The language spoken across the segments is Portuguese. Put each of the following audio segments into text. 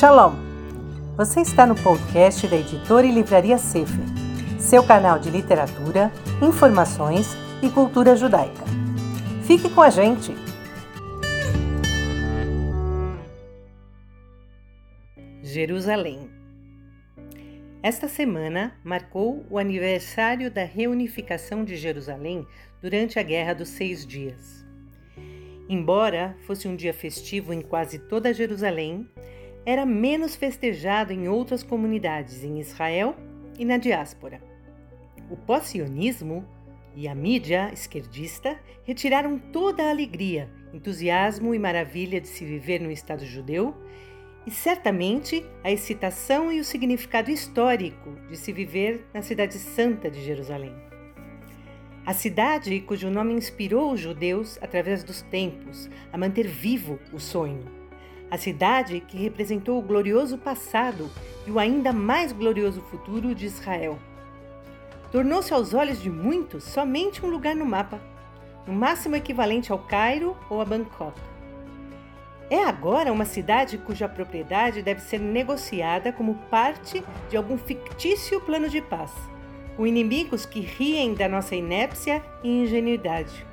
Shalom! Você está no podcast da editora e livraria Sefer, seu canal de literatura, informações e cultura judaica. Fique com a gente! Jerusalém Esta semana marcou o aniversário da reunificação de Jerusalém durante a Guerra dos Seis Dias. Embora fosse um dia festivo em quase toda Jerusalém, era menos festejado em outras comunidades em Israel e na diáspora. O pós-sionismo e a mídia esquerdista retiraram toda a alegria, entusiasmo e maravilha de se viver no Estado judeu e certamente a excitação e o significado histórico de se viver na Cidade Santa de Jerusalém. A cidade cujo nome inspirou os judeus através dos tempos a manter vivo o sonho a cidade que representou o glorioso passado e o ainda mais glorioso futuro de Israel. Tornou-se aos olhos de muitos somente um lugar no mapa, no máximo equivalente ao Cairo ou a Bangkok. É agora uma cidade cuja propriedade deve ser negociada como parte de algum fictício plano de paz, com inimigos que riem da nossa inépcia e ingenuidade.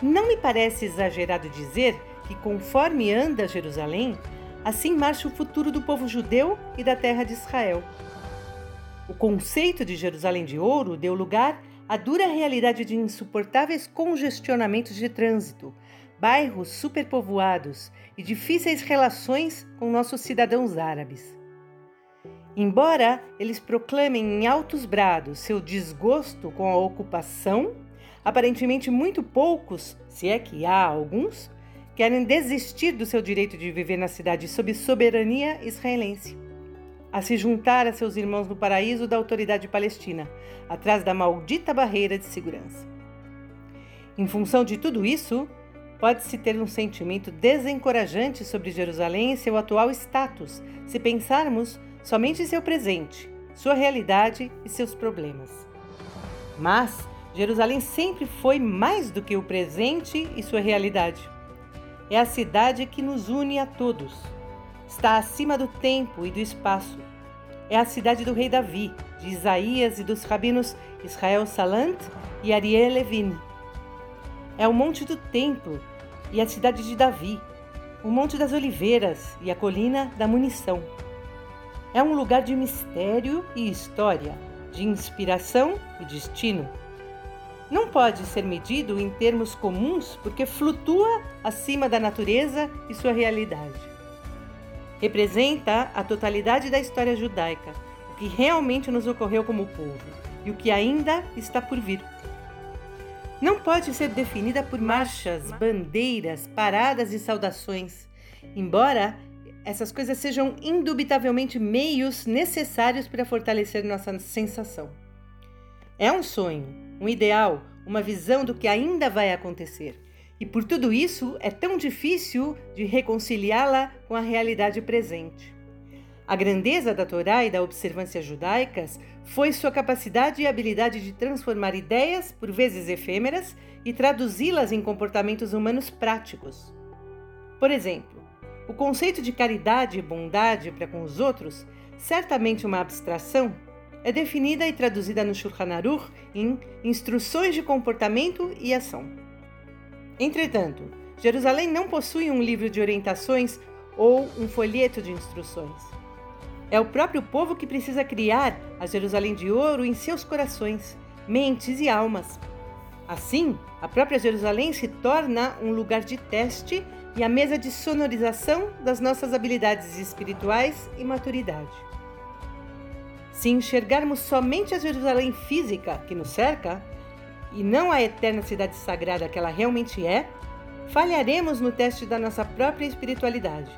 Não me parece exagerado dizer que conforme anda Jerusalém, assim marcha o futuro do povo judeu e da terra de Israel. O conceito de Jerusalém de ouro deu lugar à dura realidade de insuportáveis congestionamentos de trânsito, bairros superpovoados e difíceis relações com nossos cidadãos árabes. Embora eles proclamem em altos brados seu desgosto com a ocupação, aparentemente muito poucos, se é que há alguns, querem desistir do seu direito de viver na cidade sob soberania israelense, a se juntar a seus irmãos no paraíso da autoridade palestina, atrás da maldita barreira de segurança. Em função de tudo isso, pode-se ter um sentimento desencorajante sobre Jerusalém e seu atual status, se pensarmos somente em seu presente, sua realidade e seus problemas. Mas Jerusalém sempre foi mais do que o presente e sua realidade. É a cidade que nos une a todos. Está acima do tempo e do espaço. É a cidade do rei Davi, de Isaías e dos rabinos Israel Salant e Ariel Levin. É o Monte do Templo e a cidade de Davi, o Monte das Oliveiras e a Colina da Munição. É um lugar de mistério e história, de inspiração e destino não pode ser medido em termos comuns porque flutua acima da natureza e sua realidade. Representa a totalidade da história judaica, o que realmente nos ocorreu como povo e o que ainda está por vir. Não pode ser definida por marchas, bandeiras, paradas e saudações, embora essas coisas sejam indubitavelmente meios necessários para fortalecer nossa sensação. É um sonho, um ideal, uma visão do que ainda vai acontecer. E por tudo isso é tão difícil de reconciliá-la com a realidade presente. A grandeza da Torá e da observância judaicas foi sua capacidade e habilidade de transformar ideias, por vezes efêmeras, e traduzi-las em comportamentos humanos práticos. Por exemplo, o conceito de caridade e bondade para com os outros, certamente uma abstração, é definida e traduzida no Shulchan Aruch em instruções de comportamento e ação. Entretanto, Jerusalém não possui um livro de orientações ou um folheto de instruções. É o próprio povo que precisa criar a Jerusalém de ouro em seus corações, mentes e almas. Assim, a própria Jerusalém se torna um lugar de teste e a mesa de sonorização das nossas habilidades espirituais e maturidade. Se enxergarmos somente a Jerusalém física que nos cerca, e não a eterna cidade sagrada que ela realmente é, falharemos no teste da nossa própria espiritualidade.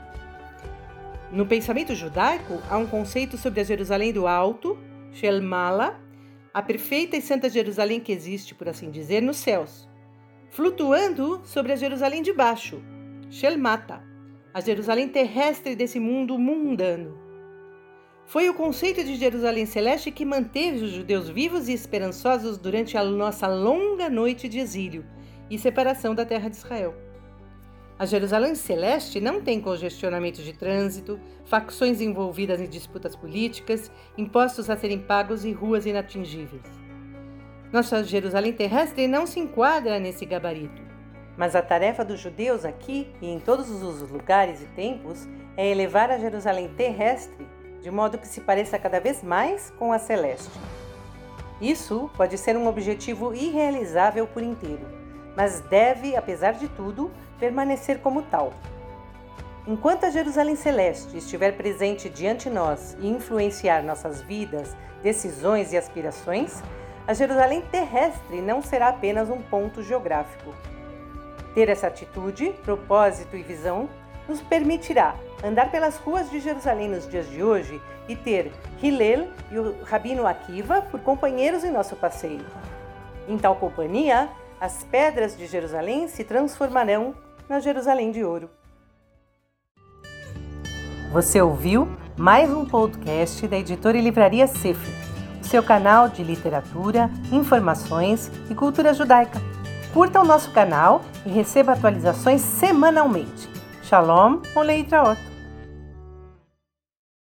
No pensamento judaico, há um conceito sobre a Jerusalém do Alto, Shelmala, a perfeita e santa Jerusalém que existe, por assim dizer, nos céus, flutuando sobre a Jerusalém de baixo, Shelmata, a Jerusalém terrestre desse mundo mundano. Foi o conceito de Jerusalém Celeste que manteve os judeus vivos e esperançosos durante a nossa longa noite de exílio e separação da terra de Israel. A Jerusalém Celeste não tem congestionamento de trânsito, facções envolvidas em disputas políticas, impostos a serem pagos e ruas inatingíveis. Nossa Jerusalém terrestre não se enquadra nesse gabarito. Mas a tarefa dos judeus aqui e em todos os lugares e tempos é elevar a Jerusalém terrestre de modo que se pareça cada vez mais com a celeste. Isso pode ser um objetivo irrealizável por inteiro, mas deve, apesar de tudo, permanecer como tal. Enquanto a Jerusalém Celeste estiver presente diante nós e influenciar nossas vidas, decisões e aspirações, a Jerusalém terrestre não será apenas um ponto geográfico. Ter essa atitude, propósito e visão nos permitirá andar pelas ruas de Jerusalém nos dias de hoje e ter Hillel e o Rabino Akiva por companheiros em nosso passeio. Em tal companhia, as pedras de Jerusalém se transformarão na Jerusalém de ouro. Você ouviu mais um podcast da editora e livraria Sefer, seu canal de literatura, informações e cultura judaica. Curta o nosso canal e receba atualizações semanalmente. Shalom, Olei Traot.